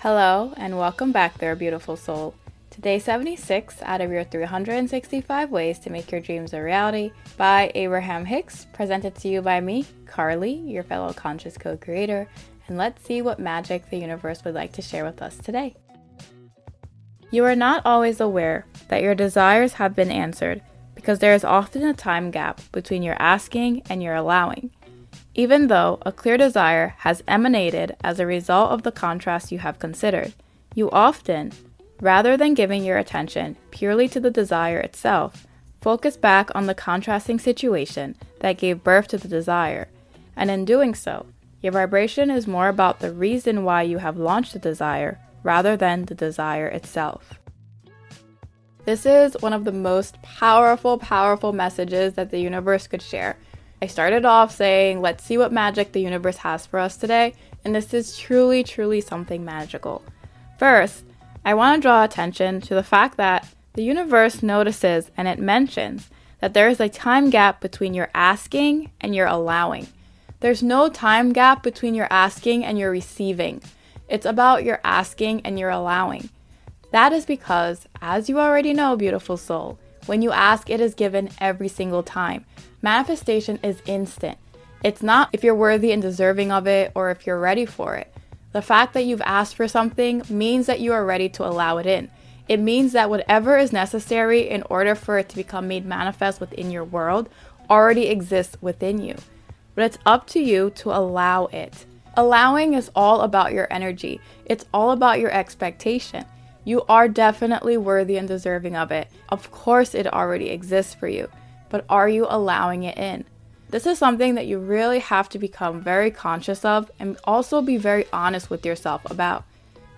Hello, and welcome back there, beautiful soul. Today 76 out of your 365 ways to make your dreams a reality by Abraham Hicks, presented to you by me, Carly, your fellow conscious co-creator, and let's see what magic the universe would like to share with us today. You are not always aware that your desires have been answered because there is often a time gap between your asking and your allowing. Even though a clear desire has emanated as a result of the contrast you have considered, you often, rather than giving your attention purely to the desire itself, focus back on the contrasting situation that gave birth to the desire, and in doing so, your vibration is more about the reason why you have launched the desire rather than the desire itself. This is one of the most powerful, powerful messages that the universe could share. I started off saying, let's see what magic the universe has for us today, and this is truly, truly something magical. First, I want to draw attention to the fact that the universe notices and it mentions that there is a time gap between your asking and your allowing. There's no time gap between your asking and your receiving. It's about your asking and your allowing. That is because, as you already know, beautiful soul, when you ask, it is given every single time. Manifestation is instant. It's not if you're worthy and deserving of it or if you're ready for it. The fact that you've asked for something means that you are ready to allow it in. It means that whatever is necessary in order for it to become made manifest within your world already exists within you. But it's up to you to allow it. Allowing is all about your energy, it's all about your expectation. You are definitely worthy and deserving of it. Of course, it already exists for you, but are you allowing it in? This is something that you really have to become very conscious of and also be very honest with yourself about.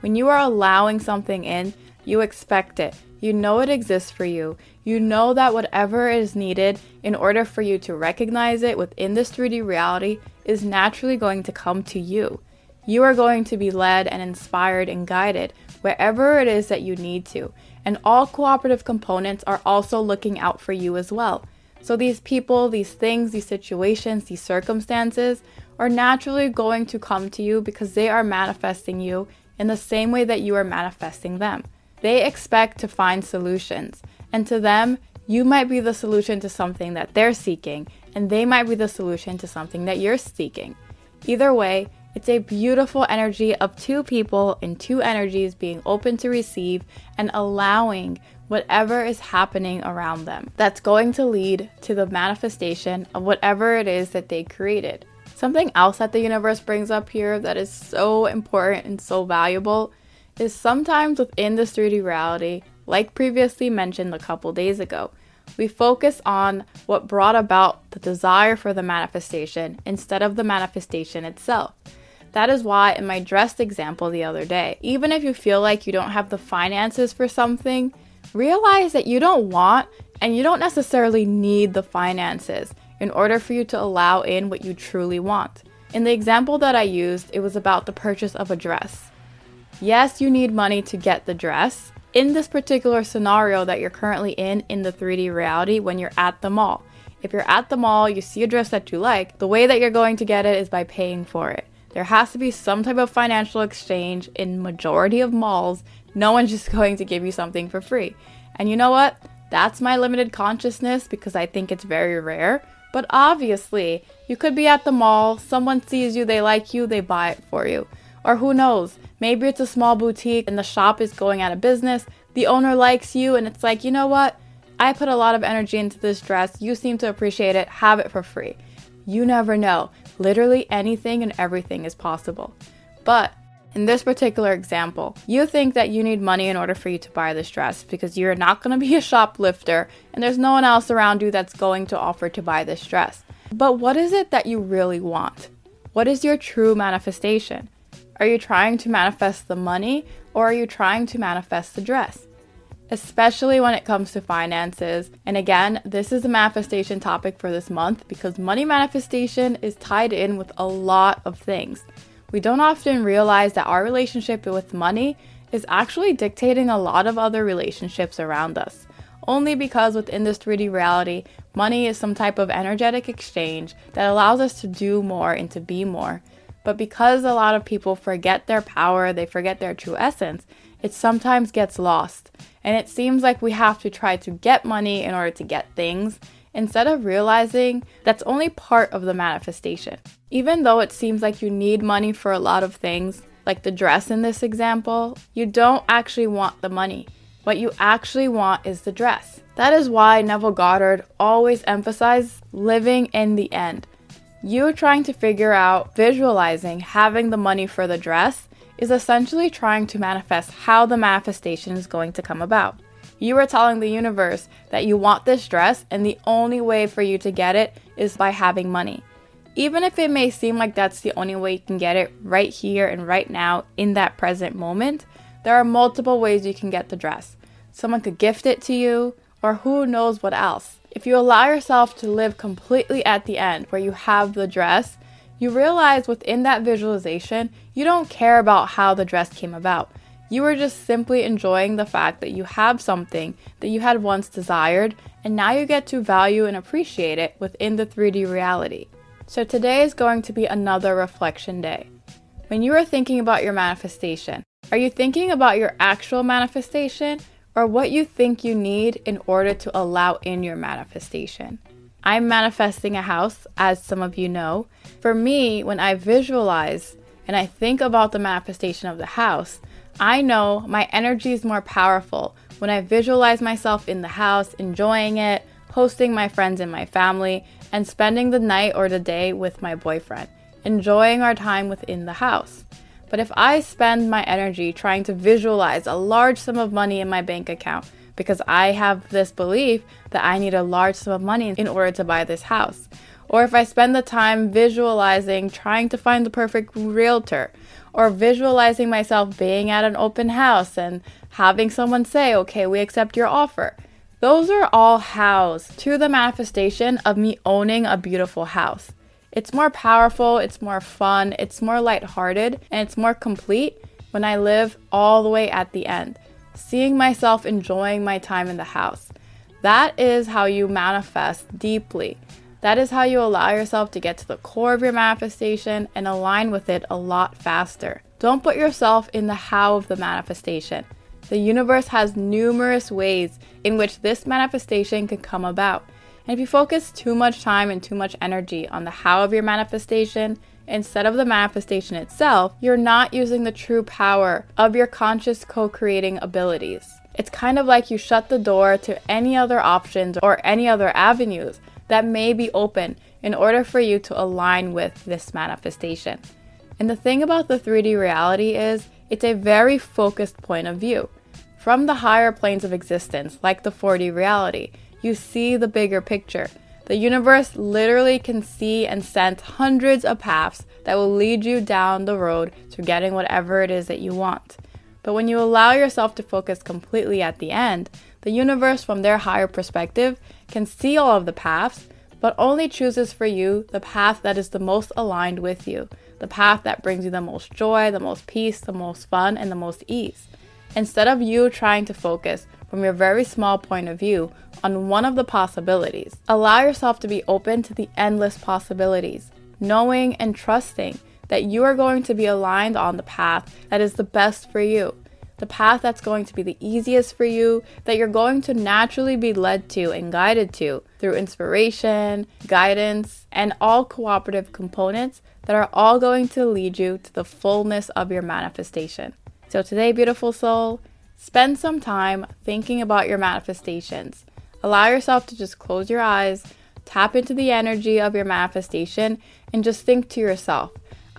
When you are allowing something in, you expect it. You know it exists for you. You know that whatever is needed in order for you to recognize it within this 3D reality is naturally going to come to you. You are going to be led and inspired and guided wherever it is that you need to. And all cooperative components are also looking out for you as well. So these people, these things, these situations, these circumstances are naturally going to come to you because they are manifesting you in the same way that you are manifesting them. They expect to find solutions, and to them, you might be the solution to something that they're seeking, and they might be the solution to something that you're seeking. Either way, it's a beautiful energy of two people in two energies being open to receive and allowing whatever is happening around them. That's going to lead to the manifestation of whatever it is that they created. Something else that the universe brings up here that is so important and so valuable is sometimes within this 3D reality, like previously mentioned a couple days ago, we focus on what brought about the desire for the manifestation instead of the manifestation itself. That is why, in my dress example the other day, even if you feel like you don't have the finances for something, realize that you don't want and you don't necessarily need the finances in order for you to allow in what you truly want. In the example that I used, it was about the purchase of a dress. Yes, you need money to get the dress. In this particular scenario that you're currently in, in the 3D reality, when you're at the mall, if you're at the mall, you see a dress that you like, the way that you're going to get it is by paying for it. There has to be some type of financial exchange in majority of malls. No one's just going to give you something for free. And you know what? That's my limited consciousness because I think it's very rare. But obviously, you could be at the mall, someone sees you, they like you, they buy it for you. Or who knows, maybe it's a small boutique and the shop is going out of business. The owner likes you, and it's like, you know what? I put a lot of energy into this dress. You seem to appreciate it. Have it for free. You never know. Literally anything and everything is possible. But in this particular example, you think that you need money in order for you to buy this dress because you're not going to be a shoplifter and there's no one else around you that's going to offer to buy this dress. But what is it that you really want? What is your true manifestation? Are you trying to manifest the money or are you trying to manifest the dress? Especially when it comes to finances. And again, this is a manifestation topic for this month because money manifestation is tied in with a lot of things. We don't often realize that our relationship with money is actually dictating a lot of other relationships around us. Only because within this 3D reality, money is some type of energetic exchange that allows us to do more and to be more. But because a lot of people forget their power, they forget their true essence, it sometimes gets lost. And it seems like we have to try to get money in order to get things instead of realizing that's only part of the manifestation. Even though it seems like you need money for a lot of things, like the dress in this example, you don't actually want the money. What you actually want is the dress. That is why Neville Goddard always emphasized living in the end. You trying to figure out, visualizing having the money for the dress is essentially trying to manifest how the manifestation is going to come about. You are telling the universe that you want this dress, and the only way for you to get it is by having money. Even if it may seem like that's the only way you can get it right here and right now in that present moment, there are multiple ways you can get the dress. Someone could gift it to you, or who knows what else. If you allow yourself to live completely at the end where you have the dress, you realize within that visualization, you don't care about how the dress came about. You are just simply enjoying the fact that you have something that you had once desired, and now you get to value and appreciate it within the 3D reality. So, today is going to be another reflection day. When you are thinking about your manifestation, are you thinking about your actual manifestation or what you think you need in order to allow in your manifestation? I'm manifesting a house, as some of you know. For me, when I visualize and I think about the manifestation of the house, I know my energy is more powerful when I visualize myself in the house, enjoying it, hosting my friends and my family, and spending the night or the day with my boyfriend, enjoying our time within the house. But if I spend my energy trying to visualize a large sum of money in my bank account, because I have this belief that I need a large sum of money in order to buy this house. Or if I spend the time visualizing trying to find the perfect realtor, or visualizing myself being at an open house and having someone say, okay, we accept your offer. Those are all hows to the manifestation of me owning a beautiful house. It's more powerful, it's more fun, it's more lighthearted, and it's more complete when I live all the way at the end seeing myself enjoying my time in the house. That is how you manifest deeply. That is how you allow yourself to get to the core of your manifestation and align with it a lot faster. Don't put yourself in the how of the manifestation. The universe has numerous ways in which this manifestation can come about. And if you focus too much time and too much energy on the how of your manifestation, instead of the manifestation itself, you're not using the true power of your conscious co creating abilities. It's kind of like you shut the door to any other options or any other avenues that may be open in order for you to align with this manifestation. And the thing about the 3D reality is, it's a very focused point of view. From the higher planes of existence, like the 4D reality, you see the bigger picture. The universe literally can see and sense hundreds of paths that will lead you down the road to getting whatever it is that you want. But when you allow yourself to focus completely at the end, the universe, from their higher perspective, can see all of the paths, but only chooses for you the path that is the most aligned with you, the path that brings you the most joy, the most peace, the most fun, and the most ease. Instead of you trying to focus from your very small point of view on one of the possibilities. Allow yourself to be open to the endless possibilities, knowing and trusting that you are going to be aligned on the path that is the best for you, the path that's going to be the easiest for you, that you're going to naturally be led to and guided to through inspiration, guidance, and all cooperative components that are all going to lead you to the fullness of your manifestation. So, today, beautiful soul, Spend some time thinking about your manifestations. Allow yourself to just close your eyes, tap into the energy of your manifestation, and just think to yourself,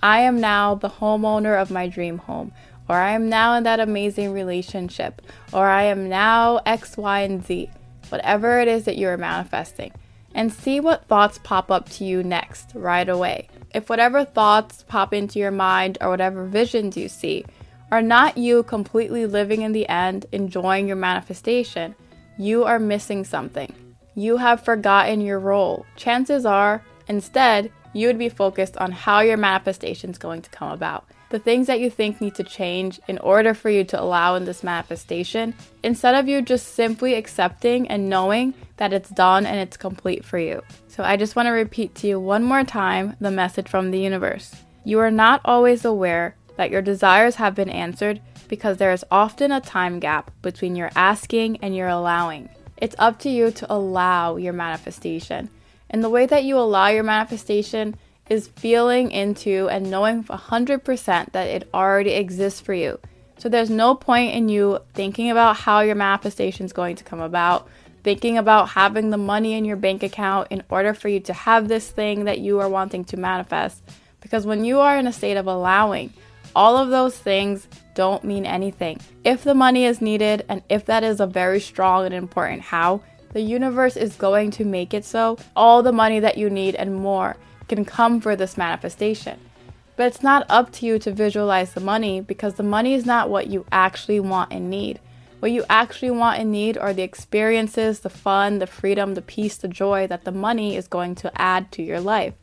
I am now the homeowner of my dream home, or I am now in that amazing relationship, or I am now X, Y, and Z, whatever it is that you are manifesting, and see what thoughts pop up to you next right away. If whatever thoughts pop into your mind or whatever visions you see are not you completely living in the end, enjoying your manifestation. You are missing something. You have forgotten your role. Chances are, instead, you would be focused on how your manifestation is going to come about. The things that you think need to change in order for you to allow in this manifestation, instead of you just simply accepting and knowing that it's done and it's complete for you. So, I just want to repeat to you one more time the message from the universe. You are not always aware that your desires have been answered because there is often a time gap between your asking and your allowing. It's up to you to allow your manifestation. And the way that you allow your manifestation is feeling into and knowing 100% that it already exists for you. So there's no point in you thinking about how your manifestation is going to come about, thinking about having the money in your bank account in order for you to have this thing that you are wanting to manifest. Because when you are in a state of allowing, all of those things don't mean anything. If the money is needed, and if that is a very strong and important how, the universe is going to make it so all the money that you need and more can come for this manifestation. But it's not up to you to visualize the money because the money is not what you actually want and need. What you actually want and need are the experiences, the fun, the freedom, the peace, the joy that the money is going to add to your life.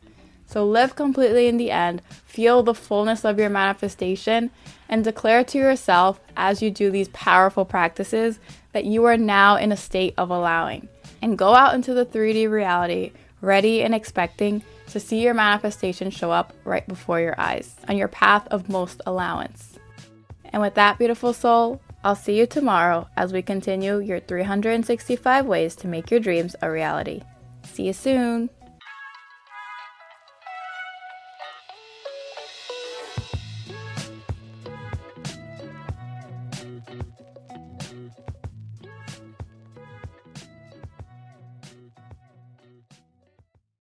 So live completely in the end, feel the fullness of your manifestation, and declare to yourself as you do these powerful practices that you are now in a state of allowing. And go out into the 3D reality, ready and expecting to see your manifestation show up right before your eyes on your path of most allowance. And with that, beautiful soul, I'll see you tomorrow as we continue your 365 ways to make your dreams a reality. See you soon.